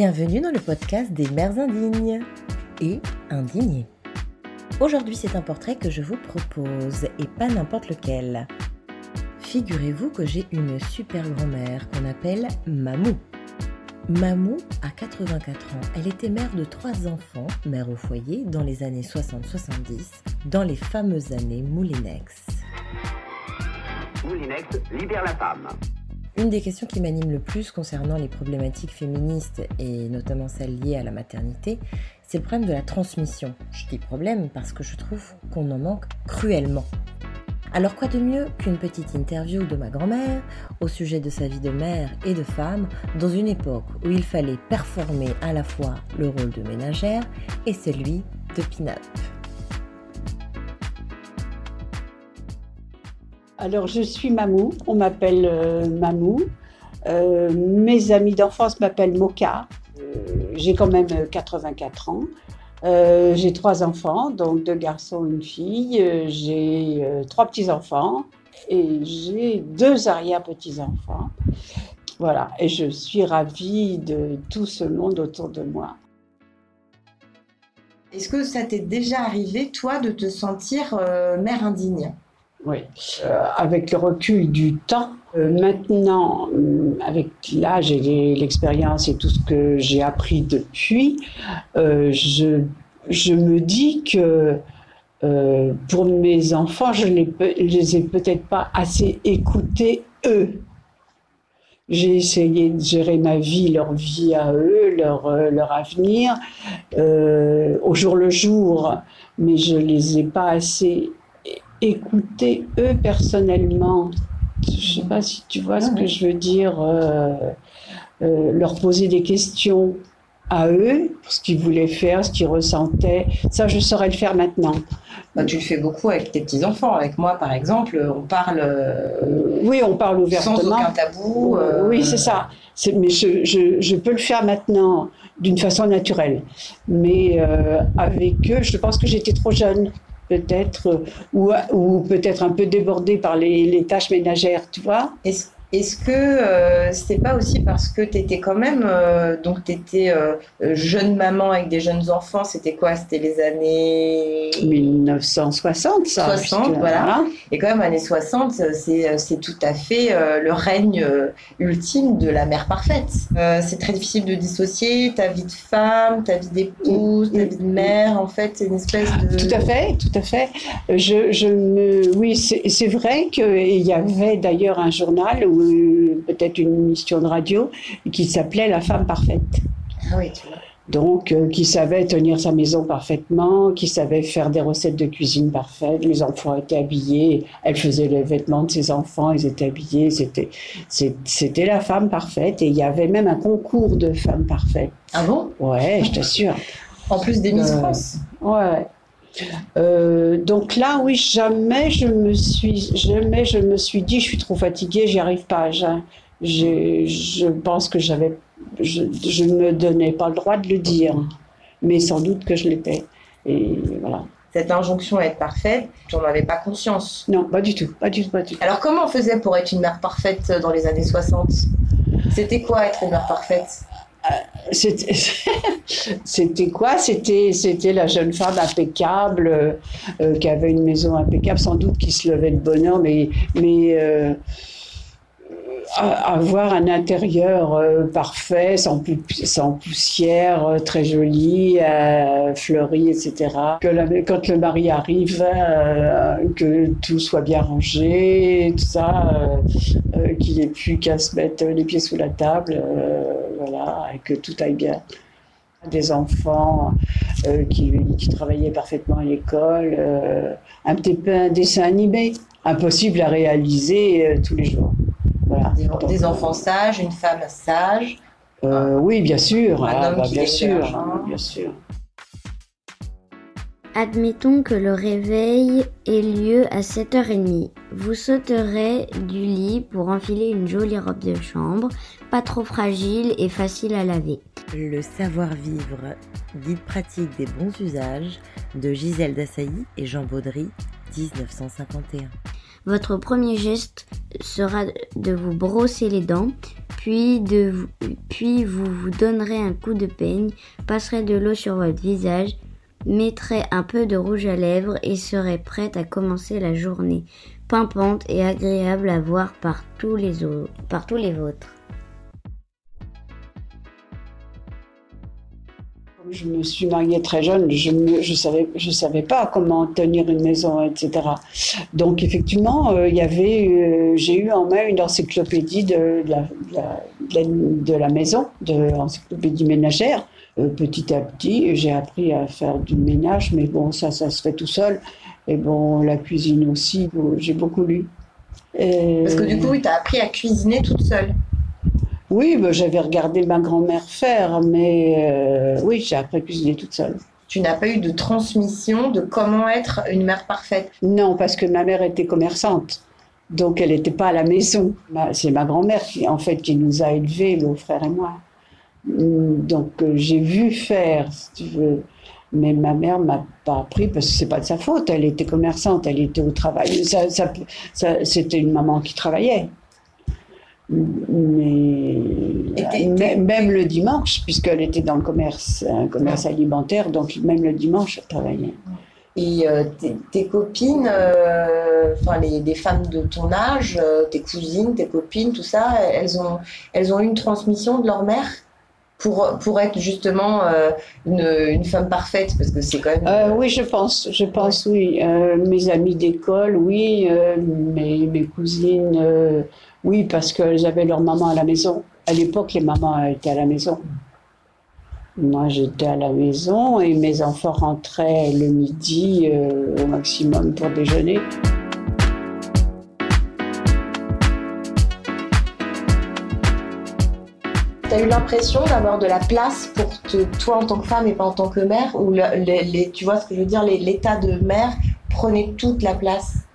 Bienvenue dans le podcast des mères indignes et indignées. Aujourd'hui, c'est un portrait que je vous propose et pas n'importe lequel. Figurez-vous que j'ai une super grand-mère qu'on appelle Mamou. Mamou a 84 ans. Elle était mère de trois enfants, mère au foyer, dans les années 60-70, dans les fameuses années Moulinex. Moulinex libère la femme. Une des questions qui m'anime le plus concernant les problématiques féministes et notamment celles liées à la maternité, c'est le problème de la transmission. Je dis problème parce que je trouve qu'on en manque cruellement. Alors quoi de mieux qu'une petite interview de ma grand-mère au sujet de sa vie de mère et de femme dans une époque où il fallait performer à la fois le rôle de ménagère et celui de pin-up? Alors, je suis Mamou, on m'appelle euh, Mamou. Euh, mes amis d'enfance m'appellent Moka. Euh, j'ai quand même 84 ans. j'ai trois enfants, donc deux garçons, une fille. j'ai trois petits-enfants et j'ai deux arrière-petits-enfants. Voilà, et je suis ravie de tout ce monde autour de moi. Est-ce que ça t'est déjà arrivé, toi, de te sentir mère indigne? Oui, euh, avec le recul du temps, euh, maintenant, euh, avec l'âge et l'expérience et tout ce que j'ai appris depuis, je, me dis que pour mes enfants, je ne les, ai peut-être pas assez écoutés eux. J'ai essayé de gérer ma vie, leur vie à eux, leur, leur avenir, au jour le jour, mais je ne les ai pas assez écouter eux personnellement. Je ne sais pas si tu vois ce que je veux dire. Euh, euh, leur poser des questions à eux, pour ce qu'ils voulaient faire, ce qu'ils ressentaient. Ça, je saurais le faire maintenant. Bah, tu le fais beaucoup avec tes petits-enfants. Avec moi, par exemple, on parle. Euh, oui, on parle ouvertement. Sans aucun tabou. Oui, c'est ça. Mais je, je, je, peux le faire maintenant d'une façon naturelle. Mais avec eux, je pense que j'étais trop jeune peut-être, ou, ou peut-être un peu débordé par les, tâches ménagères, tu vois. Que euh, c'était pas aussi parce que tu étais quand même, euh, donc tu étais euh, jeune maman avec des jeunes enfants, c'était quoi? C'était les années 1960, ça. 60, voilà. Et quand même, années 60, c'est tout à fait le règne ultime de la mère parfaite. c'est très difficile de dissocier ta vie de femme, ta vie d'épouse, ta vie de mère, en fait, c'est une espèce de. Tout à fait, tout à fait. Je, je me... Oui, c'est vrai qu'il y avait d'ailleurs un journal où peut-être une émission de radio qui s'appelait La femme parfaite. Ah Donc, euh, qui savait tenir sa maison parfaitement, qui savait faire des recettes de cuisine parfaites. Les enfants étaient habillés, elle faisait les vêtements de ses enfants, ils étaient habillés. C'était, c'était la femme parfaite. Et il y avait même un concours de femmes parfaites. Ah bon? Ouais, je t'assure. En plus des Miss euh, France Ouais. Euh, donc là, oui, jamais je me suis, jamais je me suis dit, je suis trop fatiguée, j'y arrive pas. Je, je, pense que j'avais, je, ne me donnais pas le droit de le dire, mais sans doute que je l'étais. Et voilà. Cette injonction à être parfaite, tu n'en avais pas conscience Non, pas du tout, pas du tout, pas du tout. Alors comment on faisait pour être une mère parfaite dans les années 60 C'était quoi être une mère parfaite? c'était quoi? C'était la jeune femme impeccable euh, qui avait une maison impeccable, sans doute qui se levait de bonheur, mais euh, avoir un intérieur euh, parfait, sans, poussière, euh, très joli, euh, fleuri, etc. Que quand le mari arrive, que tout soit bien rangé, tout ça, qu'il n'ait plus qu'à se mettre les pieds sous la table, voilà, et que tout aille bien des enfants qui, travaillaient parfaitement à l'école, un petit peu un dessin animé, impossible à réaliser tous les jours. Des, enfants sages, une femme sage. Euh, oui, bien sûr. Ah, bah, bien sûr, bien sûr. Admettons que le réveil ait lieu à 7h30. Vous sauterez du lit pour enfiler une jolie robe de chambre, pas trop fragile et facile à laver. Le savoir-vivre, guide pratique des bons usages de Gisèle Dassailly et Jean Baudry, 1951. Votre premier geste sera de vous brosser les dents, puis, vous vous donnerez un coup de peigne, passerez de l'eau sur votre visage, mettrez un peu de rouge à lèvres et serez prête à commencer la journée, pimpante et agréable à voir par tous les, autres, par tous les vôtres. Je me suis mariée très jeune, je ne je savais, je savais pas comment tenir une maison, etc. Donc effectivement, euh, il y avait, euh, j'ai eu en main une encyclopédie de, de, la, de, la, de la, maison, de l'encyclopédie ménagère. Euh, petit à petit, j'ai appris à faire du ménage, mais bon, ça, ça se fait tout seul. Et bon, la cuisine aussi, j'ai beaucoup lu. Et... Parce que du coup, tu as appris à cuisiner toute seule oui, bah, j'avais regardé ma grand-mère faire, mais euh, oui, j'ai appris à cuisiner toute seule. Tu n'as pas eu de transmission de comment être une mère parfaite? Non, parce que ma mère était commerçante. Donc elle n'était pas à la maison. C'est ma grand-mère qui, en fait, qui nous a élevés, mon frère et moi. Donc euh, j'ai vu faire, si tu veux. Mais ma mère m'a pas appris parce que c'est pas de sa faute. Elle était commerçante, elle était au travail. Ça, ça, C'était une maman qui travaillait mais même le dimanche, puisqu'elle était dans le commerce, un commerce alimentaire, donc même le dimanche, elle travaillait. Et euh, tes, copines, euh, enfin les, les, femmes de ton âge, euh, tes cousines, tes copines, tout ça, elles ont, elles ont eu une transmission de leur mère pour, pour être justement une, une, femme parfaite Parce que c'est quand même. oui, je pense, je pense, oui. mes amis d'école, oui. mes, mes cousines oui, parce qu'elles avaient leur maman à la maison. À l'époque, les mamans étaient à la maison. Moi, j'étais à la maison et mes enfants rentraient le midi euh, au maximum pour déjeuner. Tu as eu l'impression d'avoir de la place pour toi en tant que femme et pas en tant que mère Ou tu vois ce que je veux dire L'état de mère prenait toute la place?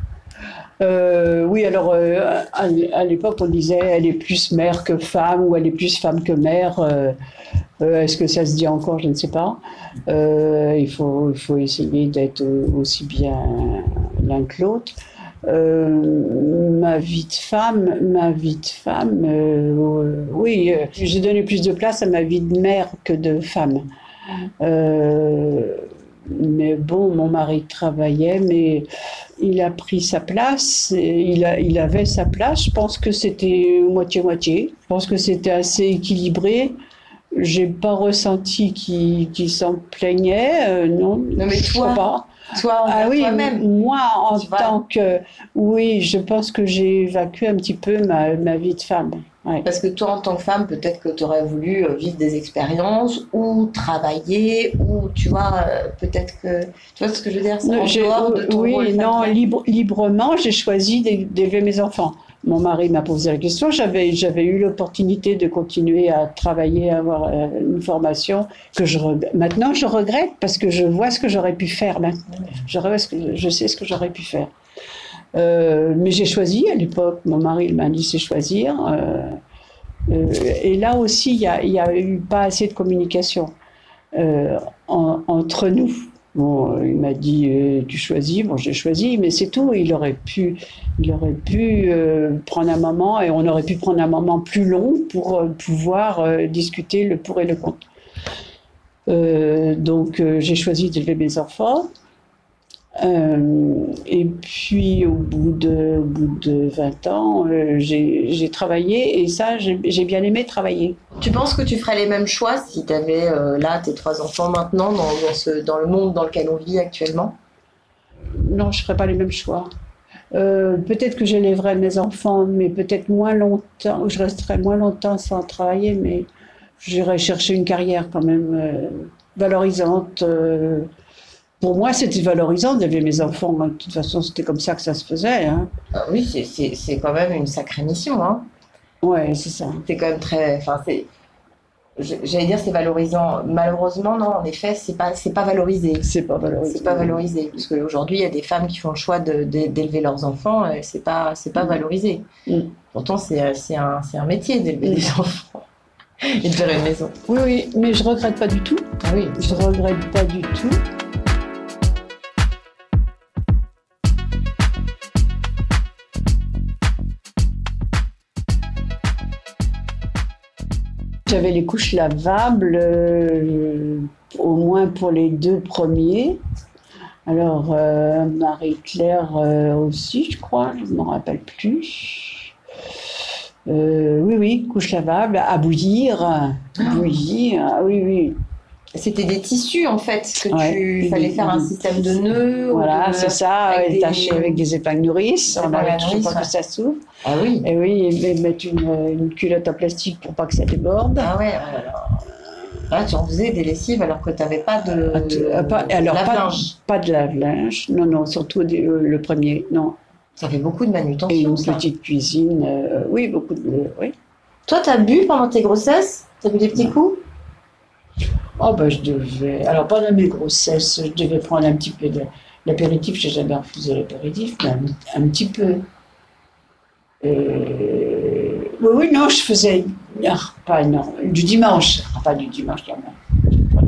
Euh, oui, alors euh, à, l'époque, on disait elle est plus mère que femme ou elle est plus femme que mère. Euh, est-ce que ça se dit encore? Je ne sais pas. il, faut, il faut essayer d'être aussi bien l'un que l'autre. ma vie de femme, ma vie de femme, oui, j'ai donné plus de place à ma vie de mère que de femme. Mais bon, mon mari travaillait, mais il a pris sa place, il, a, il avait sa place. Je pense que c'était moitié-moitié. Je pense que c'était assez équilibré. J'ai pas ressenti qu'il s'en plaignait, euh, non. Non, mais toi, pas. toi, ah oui, toi-même. Moi, en tant que, oui, je pense que j'ai évacué un petit peu ma, ma vie de femme. Parce que toi, en tant que femme, peut-être que tu aurais voulu euh, vivre des expériences ou travailler ou, tu vois, euh, peut-être que... Tu vois ce que je veux dire? En dehors de ton Oui, non, libre, librement, j'ai choisi d'élever mes enfants. Mon mari m'a posé la question. J'avais, j'avais eu l'opportunité de continuer à travailler, à avoir euh, une formation que je maintenant je regrette parce que je vois ce que j'aurais pu faire maintenant. Je, je sais ce que j'aurais pu faire. Euh, mais j'ai choisi à l'époque, mon mari m'a dit c'est choisir. Euh, euh, et là aussi, il n'y a, a, eu pas assez de communication entre nous. Bon, il m'a dit tu choisis, bon j'ai choisi, mais c'est tout. Il aurait pu, il aurait pu prendre un moment et on aurait pu prendre un moment plus long pour pouvoir discuter le pour et le contre. donc j'ai choisi d'élever mes enfants. Euh, et puis au bout de, au bout de 20 ans, euh, j'ai travaillé et ça, j'ai bien aimé travailler. Tu penses que tu ferais les mêmes choix si tu avais euh, là tes trois enfants maintenant dans, dans, ce, dans, le monde dans lequel on vit actuellement? Non, je ne ferais pas les mêmes choix. peut-être que j'élèverais mes enfants, mais peut-être moins longtemps, je resterais moins longtemps sans travailler, mais j'irais chercher une carrière quand même valorisante pour moi, c'était valorisant d'élever mes enfants. De toute façon, c'était comme ça que ça se faisait. Hein. Ah oui, c'est quand même une sacrée mission. Hein. Ouais, c'est ça. C'est quand même très. Enfin, c'est. J'allais dire c'est valorisant. Malheureusement, non, en effet, c'est pas c'est pas valorisé. C'est pas valorisé. C'est pas valorisé parce qu'aujourd'hui, il y a des femmes qui font le choix d'élever leurs enfants. Et c'est pas c'est pas mm. valorisé. Mm. Pourtant, c'est un c'est un métier d'élever des enfants et de faire une maison. Oui, oui, mais je regrette pas du tout. Ah oui. Je regrette pas du tout. J'avais les couches lavables, euh, au moins pour les deux premiers. Alors, euh, Marie-Claire euh, aussi, je crois, je ne me rappelle plus. Oui, oui, couches lavables, à bouillir. Bouillir, ah oui, oui. C'était des tissus en fait que Ouais. tu fallait faire un système de nœuds. Voilà, de- c'est ça, avec avec des- taché avec des épingles nourrices. On avait toujours pas ouais. que ça s'ouvre. Ah oui. Et oui, et mettre une, une culotte en plastique pour pas que ça déborde. Ah ouais. là là. Là, tu en faisais des lessives alors que tu n'avais pas de. Ah, tu- ah, pas- alors, pas, lave-linge. pas de lave-linge, non, non, surtout des- euh, le premier, non. Ça fait beaucoup de Et manutention. une ça. petite cuisine, euh, oui, beaucoup de. Oui. Toi, t'as bu pendant tes grossesses? T'as bu des petits coups? Oh, ben, je devais. Alors, pendant mes grossesses, je devais prendre un petit peu de. L'apéritif, j'ai jamais refusé l'apéritif, mais un, un petit peu. Euh, Oui, oui, non, je faisais. un repas, non, du dimanche, un repas du dimanche, quand même. Pas.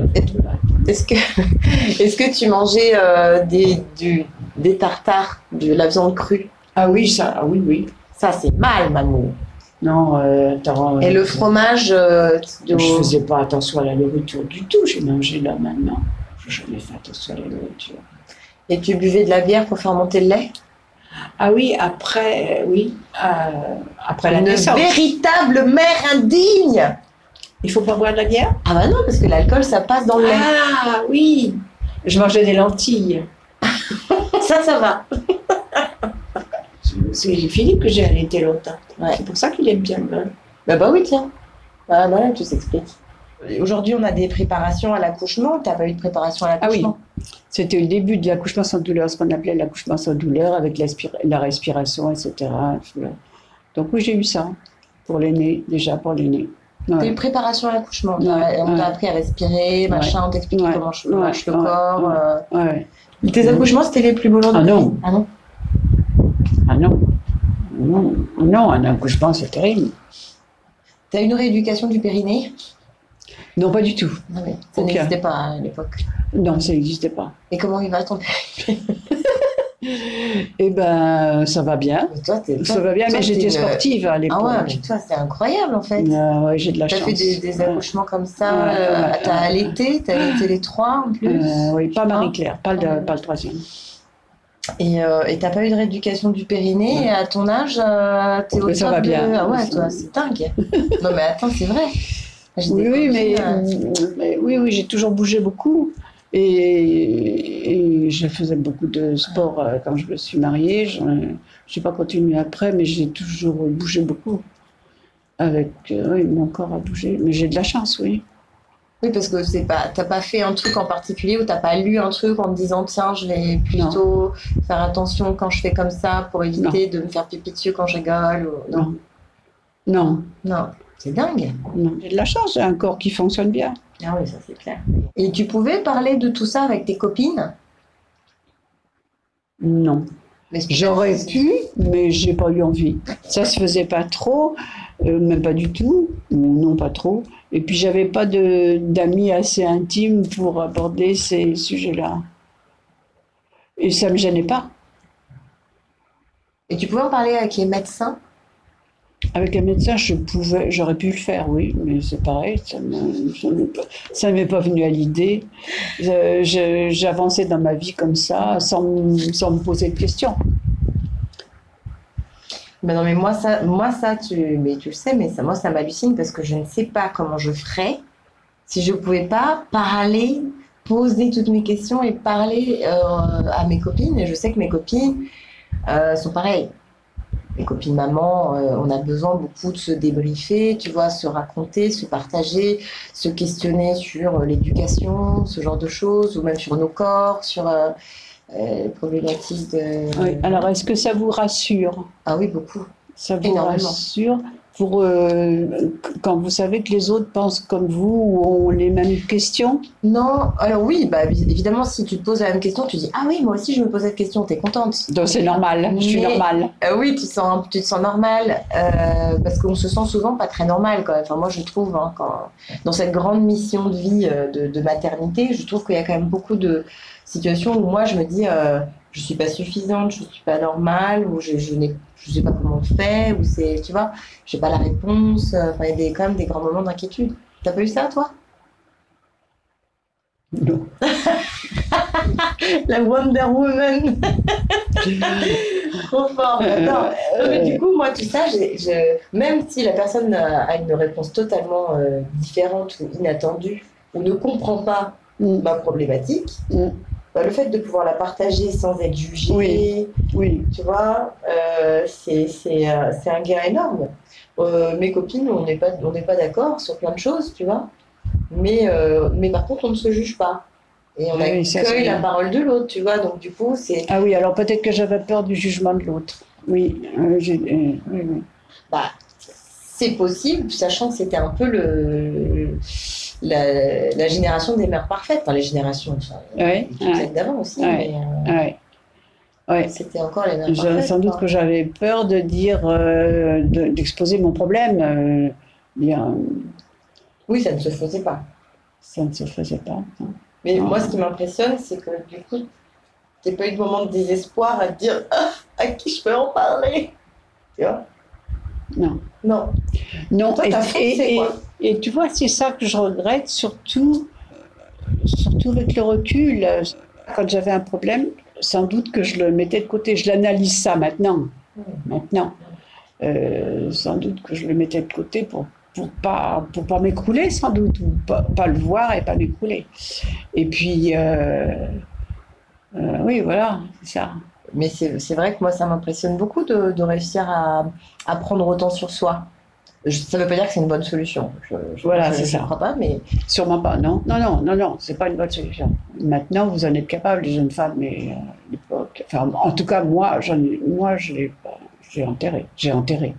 Est-ce que, est-ce que tu mangeais euh, des, du- des tartares, de la viande crue? Ah oui, ça, ah oui, oui. Ça, c'est mal, Mamou. Non, euh, attends, Et euh, le fromage euh, de... Je faisais pas attention à la nourriture du tout. J'ai mangé là maintenant. Je n'ai jamais fait attention à la nourriture. Et tu buvais de la bière pour faire monter le lait? Ah oui, après, euh, oui, après la Une naissance. véritable mère indigne Il faut pas boire de la bière? Ah bah non, parce que l'alcool, ça passe dans le lait. Ah oui Je mangeais des lentilles. Ça, ça va. C'est Philippe que j'ai allaité longtemps. Ouais. C'est pour ça qu'il aime bien le vin. Bah, bah oui, tiens. Ah bah, tout s'explique. Aujourd'hui, on a des préparations à l'accouchement. T'as pas eu de préparation à Ah oui. l'accouchement? C'était le début de l'accouchement sans douleur, ce qu'on appelait l'accouchement sans douleur, avec la respiration, etc. Donc oui, j'ai eu ça pour l'aîné, déjà pour l'aîné. T'as Ouais. eu préparation à l'accouchement. Ouais, T'as- On ouais. t'a appris à respirer, machin, on t'explique Ouais. comment je- Ouais. marche le Ouais. corps. Ouais. euh. Ouais. Tes accouchements, c'était les plus beaux jours de Ah ta non. Ah non Ah non. Non, non, un accouchement, c'est terrible. T'as une rééducation du périnée? Non, pas du tout. Ça n'existait pas à l'époque. Non, ça n'existait pas. Et comment il va ton périnée? Eh ben, ça va bien. Toi, t'es- Ça va bien, toi, mais j'étais une- sportive à l'époque. Ah ouais, mais toi, c'est incroyable en fait. Euh, ouais, j'ai de la T'as chance. fait des, des Ouais. accouchements comme ça, Ouais, euh, t'as allaité, t'as allaité les trois en plus. Euh, oui, pas Ah. Marie-Claire, Ah. pas le troisième. Et euh, t'as pas eu de rééducation du périnée Ouais. et à ton âge, euh, t'es au top va de- bien. Ah ouais, toi, c'est dingue. non mais attends, c'est vrai. Oui, oui, mais, euh, mais oui, oui, j'ai toujours bougé beaucoup. Et, et je faisais beaucoup de sport euh, quand je me suis mariée. Je n'ai pas continué après, mais j'ai toujours bougé beaucoup. Avec euh, oui, mon corps a bougé. Mais j'ai de la chance, oui. Oui, parce que c'est pas, t'as pas fait un truc en particulier ou t'as pas lu un truc en te disant tiens, je vais plutôt faire attention quand je fais comme ça pour éviter de me faire pipi dessus quand je rigole. Ou... Non, Non, non, c'est dingue. J'ai de la chance, j'ai un corps qui fonctionne bien. Ah oui, ça c'est clair. Et tu pouvais parler de tout ça avec tes copines? Non. J'aurais pu, mais j'ai pas eu envie. Ça se faisait pas trop, euh, même pas du tout, ou non pas trop. Et puis j'avais pas d'amis assez intimes pour aborder ces sujets-là. Et ça me gênait pas. Et tu pouvais en parler avec les médecins? Avec un médecin, je pouvais, j'aurais pu le faire, oui, mais c'est pareil, ça ça m'est pas- venu à l'idée. J'avançais dans ma vie comme ça, sans, me- poser de questions. Mais non, mais moi, ça, moi, ça tu, mais tu le sais, mais ça, moi, ça m'hallucine parce que je ne sais pas comment je ferais si je pouvais pas parler, poser toutes mes questions et parler euh, à mes copines. Et je sais que mes copines euh, sont pareilles. Mes copines maman, euh, on a besoin beaucoup de se débriefer, tu vois, se raconter, se partager, se questionner sur euh, l'éducation, ce genre de choses, ou même sur nos corps, sur euh, euh, les problématiques de... Oui. Alors, est-ce que ça vous rassure? Ah oui, beaucoup. Ça vous Énormément. rassure? Pour euh, quand vous savez que les autres pensent comme vous ou ont les mêmes questions? Non, alors oui, bah, évidemment, si tu te poses la même question, tu dis Ah oui, moi aussi je me pose cette question, t'es contente. Donc c'est normal, je suis normale. Euh, oui, tu te sens, tu te sens normal, euh, parce qu'on se sent souvent pas très normal quand même. Enfin, moi je trouve, hein, quand, dans cette grande mission de vie de, de maternité, je trouve qu'il y a quand même beaucoup de situations où moi je me dis je suis pas suffisante, je suis pas normale, ou je, je n'ai, je sais pas comment on fait, ou c'est, tu vois, j'ai pas la réponse. euh, Enfin, il y a des, quand même des grands moments d'inquiétude. T'as pas eu ça, toi? Non. La Wonder Woman Trop fort Euh, Non, mais euh, du coup, moi, tout ça, j'ai- je- même si la personne a, a une réponse totalement euh, différente ou inattendue, ou ne comprend pas Mm, ma problématique, mm. Bah, le fait de pouvoir la partager sans être Oui. Oui. tu vois, euh, c'est euh, c'est un gain énorme. Euh, mes copines, on n'est pas, on pas d'accord sur plein de choses, tu vois, mais, euh, mais par contre, on ne se juge pas. Et on Ah oui, accueille la parole de l'autre, tu vois, donc du coup, c'est Ah oui, alors peut-être que j'avais peur du jugement de l'autre. Oui, oui, oui. bah, c'est possible, sachant que c'était un peu le, la, la génération des mères parfaites, enfin les générations, Ouais, ouais. d'avant aussi, Ouais. mais euh, c'était encore les mères Je- parfaites. sans doute que j'avais peur de dire, euh, de- d'exposer mon problème. euh, bien, Oui, ça ne se faisait pas. ça ne se faisait pas. non. Mais moi, ce qui m'impressionne, c'est que du coup, t'as pas eu de moment de désespoir à te dire ah, à qui je peux en parler Tu vois? Non. Non. Non, Toi, et, et-. Et tu vois, c'est ça que je regrette, surtout, surtout avec le recul. Quand j'avais un problème, sans doute que je le mettais de côté. Je l'analyse ça maintenant. Mm. Maintenant. Euh, sans doute que je le mettais de côté pour pour pas pour pas m'écrouler sans doute ou pas, pas le voir et pas m'écrouler et puis euh, euh, oui voilà c'est ça Mais c'est c'est vrai que moi, ça m'impressionne beaucoup de, de réussir à, à prendre autant sur soi. Ça ne veut pas dire que c'est une bonne solution. Je, je- Voilà, c'est je ça. crois pas, mais Sûrement pas, non. Non, non, non, non, c'est pas une bonne solution. Maintenant, vous en êtes capable, les jeunes femmes, mais euh, à l'époque. Enfin, en tout cas, moi, j'en moi, je l'ai. J'ai enterré. J'ai enterré.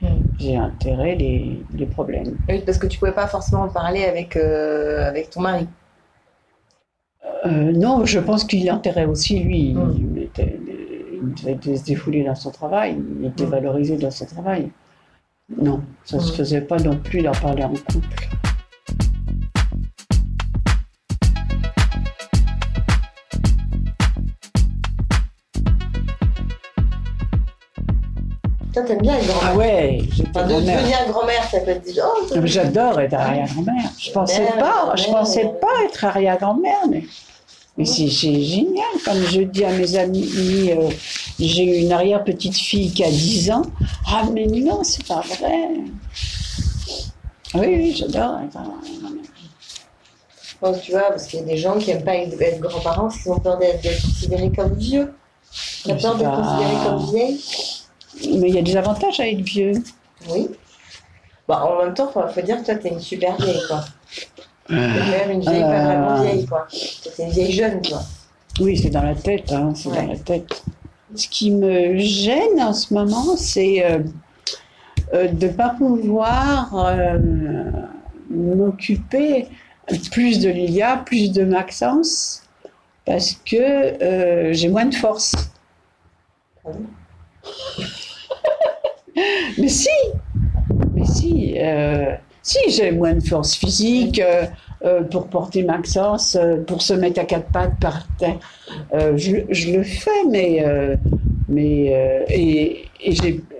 Mm. J'ai enterré les, les problèmes. oui, parce que tu pouvais pas forcément en parler avec, euh, avec ton mari. Euh, non, je pense qu'il enterrait aussi, lui. Mm. Il, était, il devait se défouler dans son travail. Il était Mm. valorisé dans son travail. Non, ça se Mm. faisait pas non plus d'en parler en couple. Toi, t'aimes bien être grand-mère. Ah ouais, Enfin, de devenir grand-mère, ça peut être dit oh, Ah, J'adore être arrière-grand-mère. Je pensais pas, je pensais pas être arrière-grand-mère, mais, mais c'est génial. Comme je dis à mes amis, euh, j'ai une arrière-petite fille qui a 10 ans. Ah mais non, c'est pas vrai. Oui, oui, j'adore tu vois, parce qu'il y a des gens qui n'aiment pas être, grands-parents parce qu'ils ont peur d'être considérés comme vieux. T'as Mais peur d'être considérée comme vieille Mais il y a des avantages à être vieux. Oui. Bah, en même temps, il faut dire que toi, t'es une super vieille, quoi. Même une vieille, pas Euh. vraiment vieille, quoi. T'es une vieille jeune, quoi. Oui, c'est dans la tête, hein, c'est Ouais. dans la tête. Ce qui me gêne en ce moment, c'est euh, euh, de ne pas pouvoir euh, m'occuper plus de Lilia, plus de Maxence, parce que j'ai moins de force. Ah Mais si, mais si, si j'ai moins de force physique euh, euh, pour porter Maxence, euh, pour se mettre à quatre pattes par terre, euh, je, je le fais, mais euh, mais et,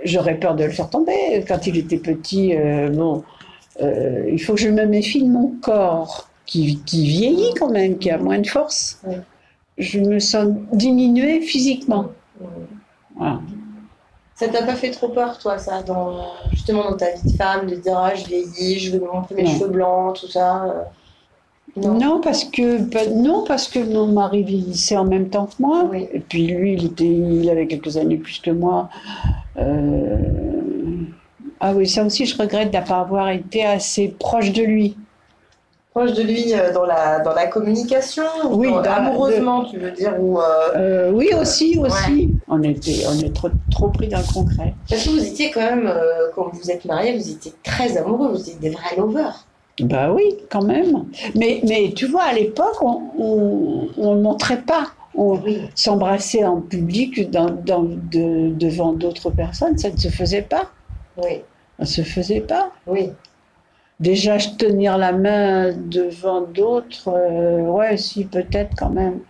j'aurais peur de le faire tomber quand il était petit. bon, il faut que je me méfie de mon corps qui, qui vieillit quand même, qui a moins de force. Je me sens diminuée physiquement. Voilà. Ça t'a pas fait trop peur, toi, ça, dans, justement dans ta vie de femme, de dire, ah, je vieillis, je veux me montrer mes Non. cheveux blancs, tout ça euh, Non, parce que bah, non parce que mon mari vieillissait en même temps que moi. Oui. Et puis lui, il était, il avait quelques années plus que moi. Euh, Ah oui, ça aussi, je regrette de ne pas avoir été assez proche de lui. Proche de lui euh, dans, la, dans la communication, ou Oui, dans- dans la- amoureusement, tu veux dire, ou. euh, Euh, oui, aussi, aussi. On était, on est trop, trop pris dans le concret. Parce que vous étiez quand même, quand vous êtes mariés, vous étiez très amoureux, vous étiez des vrais lovers. Bah oui, quand même. Mais, mais tu vois, à l'époque, on ne montrait pas. On Oui. s'embrassait en public dans, dans- de- devant d'autres personnes, ça ne se faisait pas. Oui, Ça ne se faisait pas. oui. Déjà, tenir la main devant d'autres, euh, ouais, si, peut-être quand même.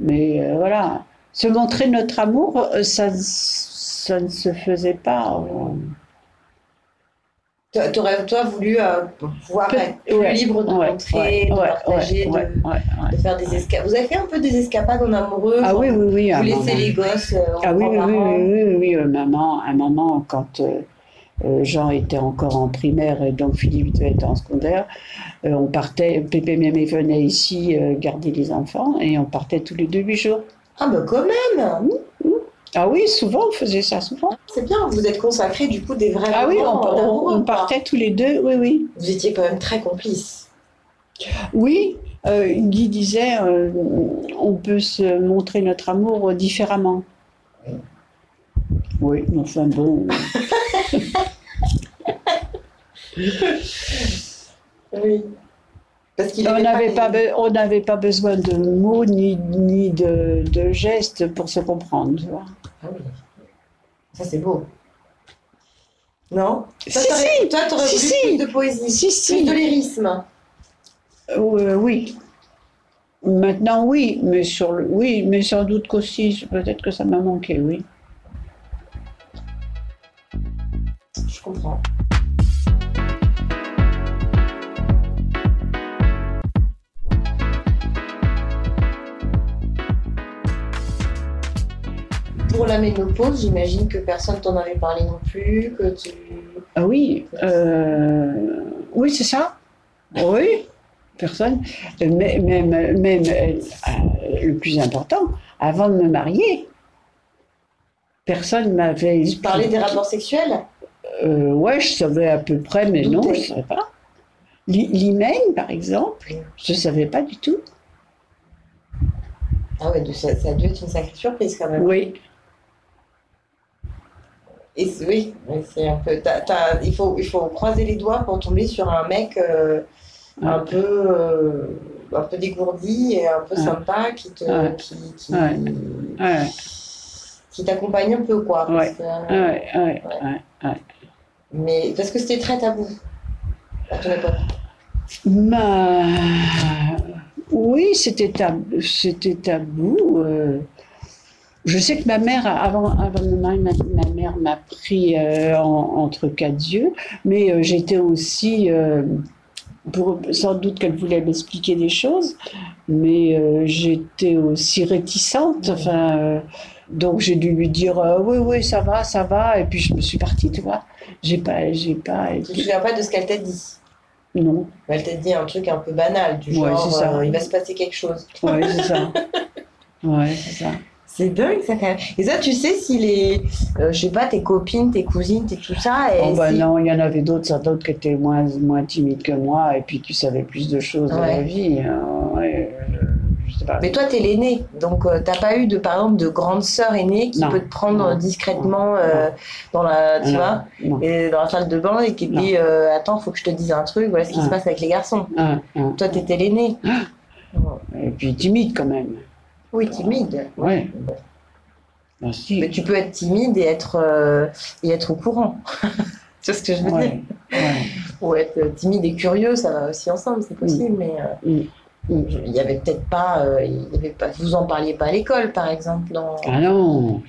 Mais euh, voilà. Se montrer notre amour, euh, ça, ça ne se faisait pas. euh, Tu aurais, toi, voulu euh, pouvoir Peut- être plus ouais, libre de ouais, montrer, ouais, de partager, de, faire des escapades. Vous avez fait un peu des escapades en amoureux Ah genre, oui, oui, oui. à Vous laissez les gosses euh, Ah oui, oui, oui, oui, oui, oui, euh, maman, un moment, quand euh, euh, Jean était encore en primaire et donc Philippe devait être en secondaire, euh, on partait, Pépé Mémé venait ici euh, garder les enfants et on partait tous les deux huit jours. Ah bah quand même Ah oui, souvent, on faisait ça souvent. C'est bien, vous êtes consacrés du coup des vrais Ah oui, on, partait tous les deux, oui, oui. Vous étiez quand même très complices. Oui, euh, Guy disait, euh, on peut se montrer notre amour différemment. Oui, mais enfin bon. Oui. Parce qu'il On avait n'avait pas, be- on n'avait pas besoin de mots ni, ni de, de gestes pour se comprendre. tu vois. Ah oui. Ça c'est beau. Non? Si, si, Toi, t'aurais si, voulu si. plus de poésie, Si, plus si. de lyrisme. Euh, oui. Maintenant, oui, mais sur le, oui, mais sans doute qu'aussi, peut-être que ça m'a manqué, oui. Je comprends. Pour la ménopause, j'imagine que personne t'en avait parlé non plus, que tu... Ah oui, euh, oui, c'est ça. Oui, personne. Mais- Même, même euh, le plus important, avant de me marier, personne m'avait Tu parlais des rapports sexuels? Euh, ouais, je savais à peu près, mais non, je ne savais pas. L'hymen, par exemple, je ne savais pas du tout. Ah ouais, donc ça, ça a dû être une sacrée surprise quand même. Oui, Et oui, c'est un peu... t'as- t'as- il, faut, il faut croiser les doigts pour tomber sur un mec euh, un, peu, euh, un peu dégourdi et un peu Ouais. sympa qui te... Ouais. Qui, qui, Ouais. ouais, qui t'accompagne un peu, quoi. parce Ouais. que, ouais, ouais, ouais. mais parce que c'était très tabou à ton époque. Ma... Oui, c'était tabou. C'était tabou. Je sais que ma mère, avant, avant de me marier, ma, ma mère m'a pris euh, en- entre quatre yeux, mais euh, j'étais aussi, euh, pour, sans doute qu'elle voulait m'expliquer des choses, mais j'étais aussi réticente. Enfin, donc j'ai dû lui dire oui, oui, ça va, ça va, et puis je me suis partie, tu vois. J'ai pas, j'ai pas Tu te souviens pas de ce qu'elle t'a dit? Non, Elle t'a dit un truc un peu banal, du Ouais, genre ça. il va se passer quelque chose. ouais, c'est ça. Ouais, c'est ça. C'est dingue ça quand même. Et ça, tu sais si les, euh, je sais pas, tes copines, tes cousines, tes tout ça. Et Oh bah si- non, il y en avait d'autres, d'autres qui étaient moins, moins timides que moi, et puis qui savaient plus de choses de Ouais. la vie. hein, ouais, je, je sais pas. Mais toi, t'es l'aîné, donc euh, t'as pas eu de, par exemple, de grande sœur aînée qui Non. peut te prendre Non. discrètement euh, dans la, tu vois, et dans la salle de bain et qui te dit, euh, attends, faut que je te dise un truc. Voilà ce qui Ah. se passe avec les garçons. Ah, ah. Toi, t'étais l'aîné. Et puis timide quand même. Oui, timide. Ouais. Ah, si. Mais tu peux être timide et être, euh, et être au courant. vois ce que je veux dire Ouais. Ou être timide et curieux, ça va aussi ensemble, c'est possible. Mais euh, Mm. il y avait peut-être pas, euh, il y avait pas, vous en parliez pas à l'école, par exemple, dans, Ah non.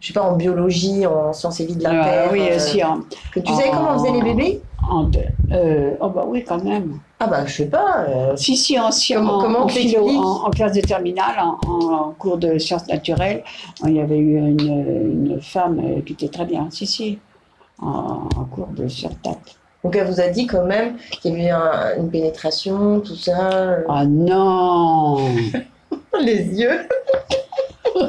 je sais pas, en biologie, en sciences et vie de la Ah, Terre. oui, euh, si, en, que tu savais comment on faisait les bébés? En- euh, oh bah oui, quand même. Ah bah je sais pas. euh, Si, si, en, si, Comment- en, comment en on philo, t'explique en, en classe de terminale, en, cours de sciences naturelles, il y avait eu une, une femme euh, qui était très bien, si, si, en, cours de surtat. Donc elle vous a dit quand même qu'il y avait eu un- une pénétration, tout ça. euh, Ah non Les yeux.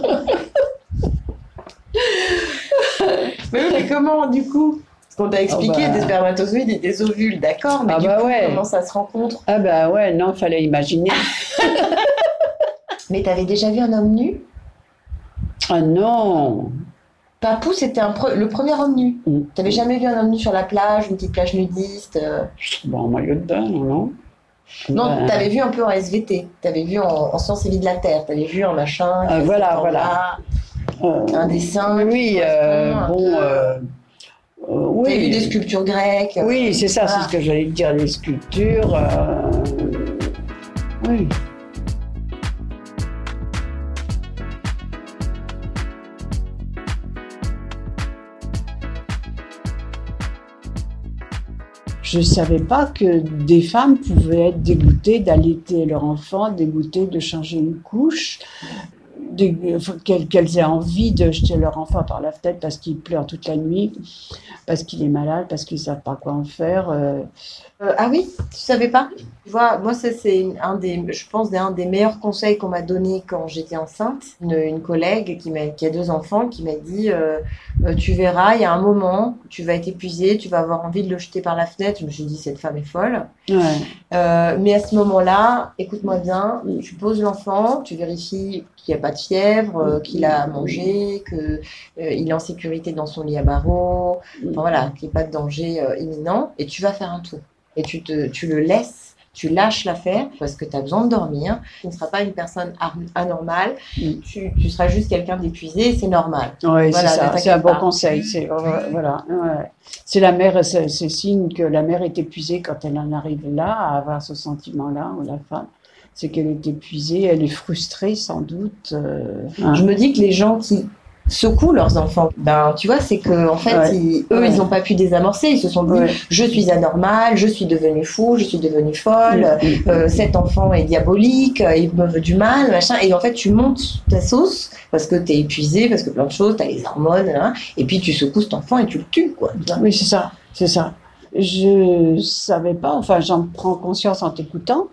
mais oui, mais comment du coup? Parce qu'on t'a expliqué Ah bah. des spermatozoïdes et des ovules, d'accord, mais Ah du bah coup, ouais. comment ça se rencontre? Ah bah ouais, non, fallait imaginer. Mais t'avais déjà vu un homme nu? Ah non Papou, c'était pre- le premier homme nu. Mm. T'avais jamais vu un homme nu sur la plage, une petite plage nudiste euh, Bon, en maillot de bain, non, non Ben, t'avais vu un peu en SVT. T'avais vu en, en sciences et vie de la Terre. T'avais vu en machin. Ah, voilà, voilà. euh, Un dessin. Oui, euh, bon. Euh, oui. Des sculptures grecques? Oui, c'est ça, c'est ah. ce que j'allais dire, les sculptures. Euh, oui. Je ne savais pas que des femmes pouvaient être dégoûtées d'allaiter leur enfant, dégoûtées de changer une couche qu'elles aient envie de jeter leur enfant par la fenêtre parce qu'il pleure toute la nuit, parce qu'il est malade, parce qu'ils ne savent pas quoi en faire. Euh. Euh, ah oui, tu savais pas? Tu vois, moi ça c'est un des, je pense, un des meilleurs conseils qu'on m'a donné quand j'étais enceinte. Une, collègue qui, qui a deux enfants qui m'a dit, euh, tu verras, il y a un moment, tu vas être épuisée, tu vas avoir envie de le jeter par la fenêtre. Je me suis dit, cette femme est folle. mais à ce moment-là, écoute-moi bien, tu poses l'enfant, tu vérifies qu'il n'y a pas de fièvre, qu'il a mangé, qu'il est en sécurité dans son lit à barreaux, voilà, qu'il n'y ait pas de danger imminent, et tu vas faire un tour. Et tu, te, tu le laisses, tu lâches l'affaire parce que tu as besoin de dormir. Tu ne seras pas une personne anormale, mm. tu, tu, seras juste quelqu'un d'épuisé, c'est normal. Oui, c'est ça, c'est un bon conseil. C'est voilà, c'est la mère, c'est signe que la mère est épuisée quand elle en arrive là, à avoir ce sentiment-là, ou la femme c'est qu'elle est épuisée, elle est frustrée sans doute. Euh, Je me dis que les gens qui secouent leurs enfants. Ben, tu vois, c'est que en fait, eux, ils n'ont pas pu désamorcer. Ils se sont dit, je suis anormal, je suis devenu fou, je suis devenue folle. Euh, cet enfant est diabolique, euh, il me veut du mal, machin. Et en fait, tu montes ta sauce parce que tu es épuisé, parce que plein de choses, tu as les hormones, hein, et puis tu secoues cet enfant et tu le tues, quoi. Oui, c'est ça, c'est ça. Je savais pas, enfin, j'en prends conscience en t'écoutant.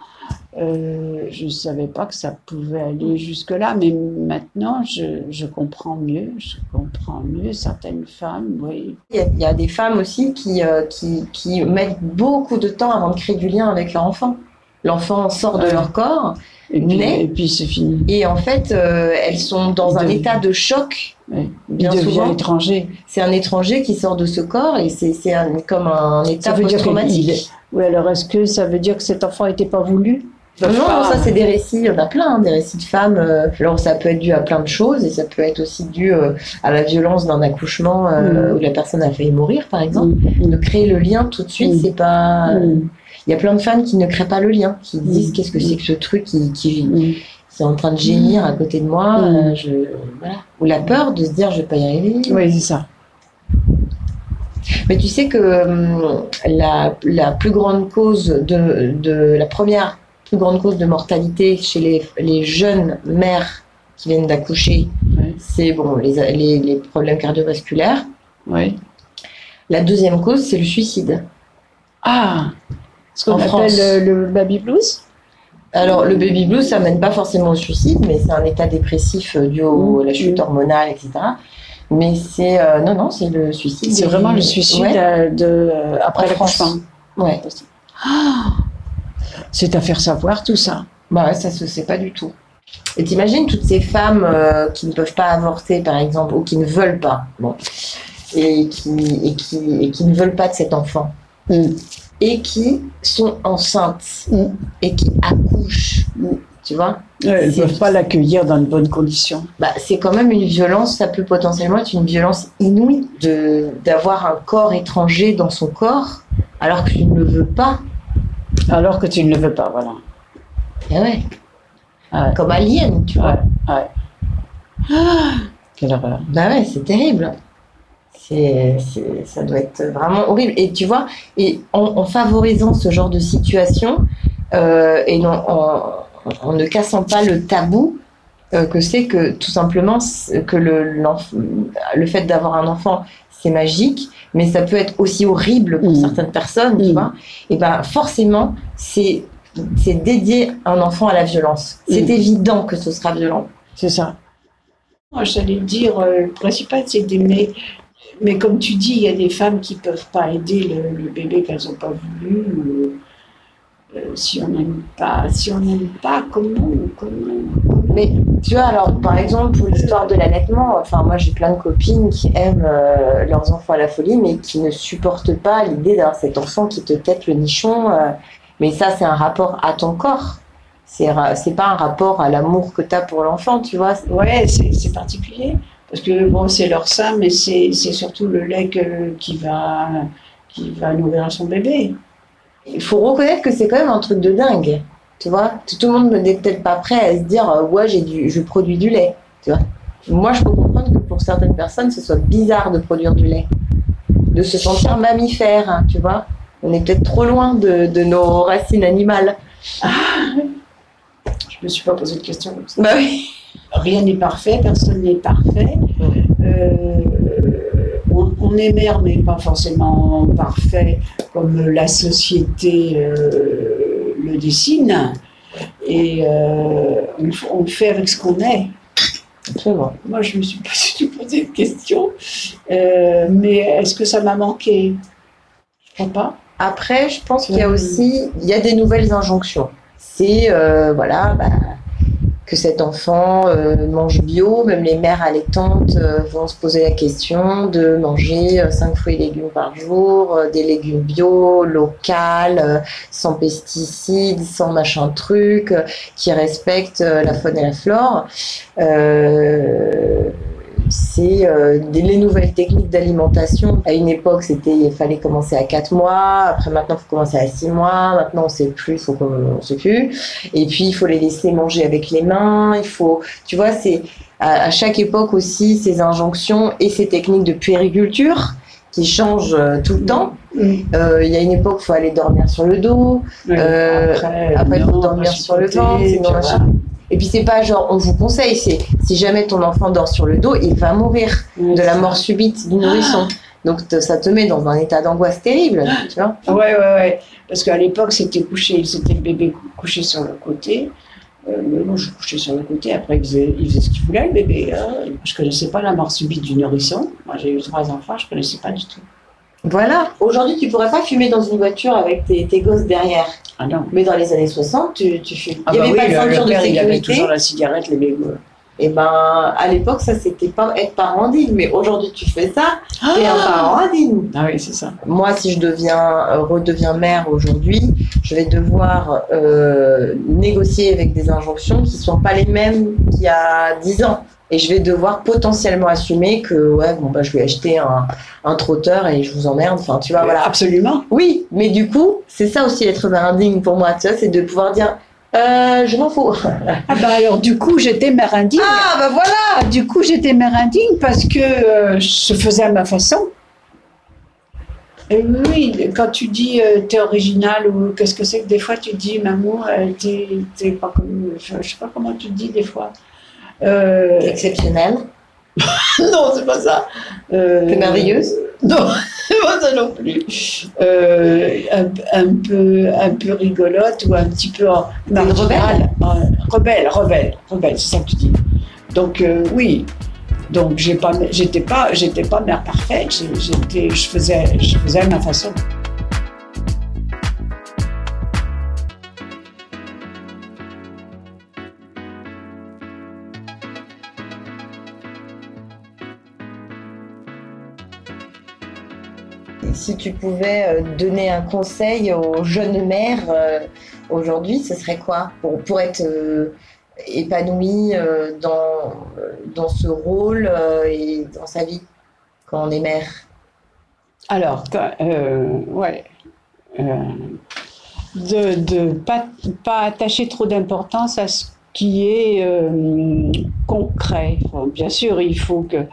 Euh, je ne savais pas que ça pouvait aller jusque-là, mais maintenant je, je, comprends mieux, je comprends mieux certaines femmes, oui. Il y a, des femmes aussi qui, euh, qui, qui, mettent beaucoup de temps avant de créer du lien avec leur enfant. L'enfant sort de leur corps, et puis, et puis c'est fini. Et en fait, euh, elles sont dans un état de choc. Oui. Bien souvent, étranger. C'est un étranger qui sort de ce corps et c'est comme un état post-traumatique. Oui, alors est-ce que ça veut dire que cet enfant n'était pas voulu? Non, ça c'est des récits, il y en a plein, hein, des récits de femmes. Euh, alors ça peut être dû à plein de choses et ça peut être aussi dû euh, à la violence d'un accouchement euh, mm. où la personne a failli mourir, par exemple. Mm. De créer le lien tout de suite, mm. c'est pas. Il y a plein de femmes qui ne créent pas le lien, qui disent qu'est-ce que c'est que ce truc qui, qui c'est en train de gémir à côté de moi, je, voilà. ou la peur de se dire je vais pas y arriver. Oui, c'est ça. Mais tu sais que hum, la, la, plus grande cause de, de la première plus grande cause de mortalité chez les, les jeunes mères qui viennent d'accoucher, c'est bon, les, les, les, problèmes cardiovasculaires. Ouais. La deuxième cause, c'est le suicide. Ah Ce qu'on appelle le, baby blues? Alors, le baby blues, ça mène pas forcément au suicide, mais c'est un état dépressif euh, dû mmh. à la chute hormonale, etc. Mais c'est. Euh, non, non, c'est le suicide. C'est vraiment le suicide euh, de, après l'accouchement. Ouais. Ah c'est à faire savoir tout ça. Bah ça se sait pas du tout. Et t'imagines toutes ces femmes euh, qui ne peuvent pas avorter, par exemple, ou qui ne veulent pas, bon, et qui, et qui, et qui ne veulent pas de cet enfant, mm. et qui sont enceintes, mm. et qui accouchent, tu vois? Elles ne peuvent pas l'accueillir dans de bonnes conditions. Bah, c'est quand même une violence, ça peut potentiellement être une violence inouïe d'avoir un corps étranger dans son corps, alors que tu ne le veux pas. Alors que tu ne le veux pas, voilà. Eh ouais. Comme Alien, tu vois. Ouais. Ah, quelle horreur. Bah ouais, c'est terrible. C'est, ça doit être vraiment horrible. Et tu vois, et en, favorisant ce genre de situation, euh, et non, en, ne cassant pas le tabou euh, que c'est que tout simplement que le, le fait d'avoir un enfant, c'est magique, mais ça peut être aussi horrible pour mm. certaines personnes, tu mm. vois. Et ben forcément, c'est c'est dédier un enfant à la violence. C'est mm. évident que ce sera violent. C'est ça. Moi, j'allais dire, euh, le principal, c'est d'aimer. Mais comme tu dis, il y a des femmes qui peuvent pas aider le, bébé qu'elles n'ont pas voulu. Euh, si on n'aime pas, si on n'aime pas, comment, comment Mais tu vois, alors par exemple pour l'histoire de l'allaitement, enfin moi j'ai plein de copines qui aiment euh, leurs enfants à la folie, mais qui ne supportent pas l'idée d'avoir cet enfant qui te tête le nichon. Euh. mais ça c'est un rapport à ton corps. C'est c'est pas un rapport à l'amour que tu as pour l'enfant, tu vois. Ouais, c'est particulier parce que bon c'est leur sein, mais c'est surtout le lait qui va qui va nourrir son bébé il faut reconnaître que c'est quand même un truc de dingue. Tu vois, tout le monde n'est peut-être pas prêt à se dire euh, ouais j'ai du, je produis du lait. Tu vois, moi je peux comprendre que pour certaines personnes ce soit bizarre de produire du lait, de se sentir mammifère, hein, tu vois. on est peut-être trop loin de, de nos racines animales. Je me suis pas posé de question comme ça. Bah oui. Rien n'est parfait, personne n'est parfait. Euh, on, est mère, mais pas forcément parfait comme la société euh, le dessine. Et euh, on, on fait avec ce qu'on est. Absolument. Moi, je me suis pas du tout posé de question. Euh, mais est-ce que ça m'a manqué? Je crois pas. Après, je pense qu'il y a aussi, il y a des nouvelles injonctions. C'est voilà, bah, que cet enfant euh, mange bio. Même les mères allaitantes euh, vont se poser la question de manger 5 fruits et légumes par jour, euh, des légumes bio, local, euh, sans pesticides, sans machin truc, euh, qui respectent euh, la faune et la flore. Euh, c'est euh, les nouvelles techniques d'alimentation. À une époque, c'était il fallait commencer à 4 mois, après maintenant il faut commencer à 6 mois, maintenant on sait plus, il faut qu'on on sait plus. Et puis il faut les laisser manger avec les mains, il faut tu vois, c'est à, à chaque époque aussi ces injonctions et ces techniques de puériculture qui changent euh, tout le temps. Euh, Il y a une époque, il faut aller dormir sur le dos. Après, après, il faut dormir sur le ventre, sinon. Et puis c'est pas genre on vous conseille, c'est si jamais ton enfant dort sur le dos, il va mourir de la mort subite du nourrisson. Donc te- ça te met dans un état d'angoisse terrible, tu vois. Ouais, ouais, ouais. Parce qu'à l'époque, c'était couché, c'était le bébé cou- couché sur le côté. Euh, mais moi, je couchais sur le côté. Après, il faisait, il faisait ce qu'il voulait, le bébé. hein. Je connaissais pas la mort subite du nourrisson. Moi, j'ai eu trois enfants, je connaissais pas du tout. Voilà. Aujourd'hui, tu pourrais pas fumer dans une voiture avec tes, tes gosses derrière. Ah non. Mais dans les années 60, tu, tu fumes. Ah il n'y bah avait oui, pas de le- ceinture de père, il avait sécurité. toujours la cigarette, les mégots. Et ben, à l'époque, ça, c'était pas être parent indigne. Mais aujourd'hui, tu fais ça, t'es un parent indigne. Ah oui, c'est ça. Moi, si je deviens, euh, redeviens mère aujourd'hui, je vais devoir euh, négocier avec des injonctions qui sont pas les mêmes qu'il y a 10 ans. Et je vais devoir potentiellement assumer que, ouais, bon, bah, je vais acheter un, un trotteur et je vous emmerde. Enfin, tu vois, voilà. Absolument. Oui, mais du coup, c'est ça aussi être mère indigne pour moi, tu vois, c'est de pouvoir dire, euh, je m'en fous. Ah bah alors, du coup, j'étais mère indigne. Ah, bah voilà! Du coup, j'étais mère indigne parce que euh, je faisais à ma façon. Et oui, quand tu dis euh, t'es original ou qu'est-ce que c'est que des fois tu dis maman, euh, t'es t'es pas comme. je sais pas comment tu dis des fois. Euh, Exceptionnel. non, c'est pas ça. Euh, merveilleuse. Non, c'est pas ça non plus. Euh, un, un peu, un peu rigolote ou un petit peu en- marginale. Euh, rebelle, rebelle, rebelle, c'est ça que tu dis. Donc euh, oui. Donc j'ai pas, j'étais pas, j'étais pas mère parfaite. J'étais, je faisais, je faisais à ma façon. Si tu pouvais euh, donner un conseil aux jeunes mères euh, aujourd'hui, ce serait quoi pour, pour être euh, épanouie euh, dans, dans ce rôle et dans sa vie quand on est mère? Alors, ouais. De ne pas, pas attacher trop d'importance à ce qui est euh, concret. Bien sûr, il faut, que,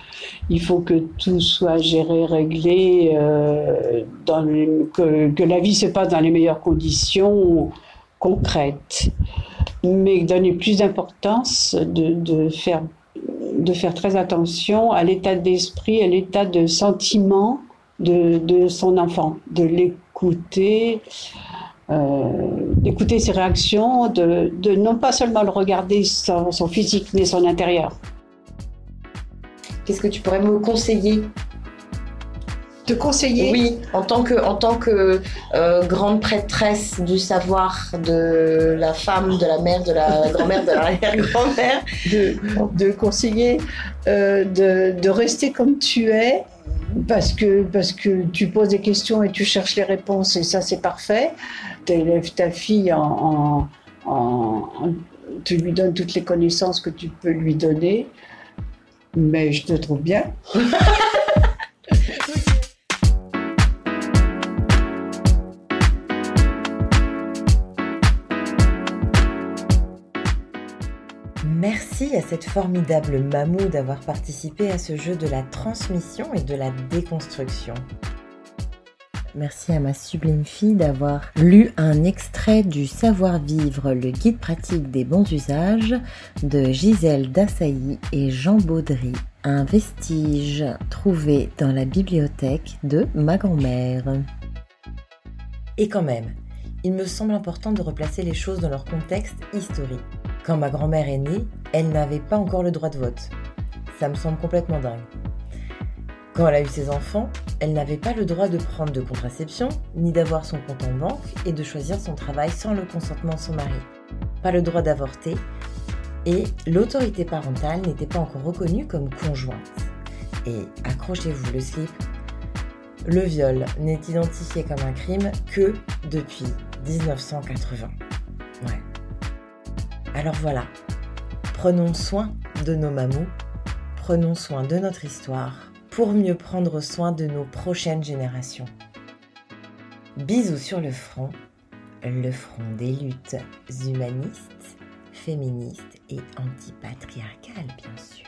il faut que tout soit géré, réglé, euh, que, la vie se passe dans les meilleures conditions concrètes. Mais donner plus d'importance, de, faire, de faire très attention à l'état d'esprit, à l'état de sentiment de, de son enfant, de l'écouter, euh, d'écouter ses réactions, de, de non pas seulement le regarder son, son physique, mais son intérieur. Qu'est-ce que tu pourrais me conseiller? Te conseiller? Oui, en tant que, en tant que euh, grande prêtresse du savoir de la femme, de la mère, de la grand-mère, de l'arrière-grand-mère. de, de conseiller euh, de, de rester comme tu es parce que, parce que tu poses des questions et tu cherches les réponses et ça c'est parfait. Tu élèves ta fille en, en- en- Tu lui donnes toutes les connaissances que tu peux lui donner. Mais je te trouve bien. À cette formidable mamou d'avoir participé à ce jeu de la transmission et de la déconstruction. Merci à ma sublime fille d'avoir lu un extrait du Savoir-vivre, le guide pratique des bons usages de Gisèle Dassailly et Jean Baudry, un vestige trouvé dans la bibliothèque de ma grand-mère. Et quand même, il me semble important de replacer les choses dans leur contexte historique. Quand ma grand-mère est née, elle n'avait pas encore le droit de vote. Ça me semble complètement dingue. Quand elle a eu ses enfants, elle n'avait pas le droit de prendre de contraception, ni d'avoir son compte en banque et de choisir son travail sans le consentement de son mari. Pas le droit d'avorter, et l'autorité parentale n'était pas encore reconnue comme conjointe. Et accrochez-vous le slip, le viol n'est identifié comme un crime que depuis 1980. Alors voilà, prenons soin de nos mamous, prenons soin de notre histoire pour mieux prendre soin de nos prochaines générations. Bisous sur le front, le front des luttes humanistes, féministes et antipatriarcales bien sûr.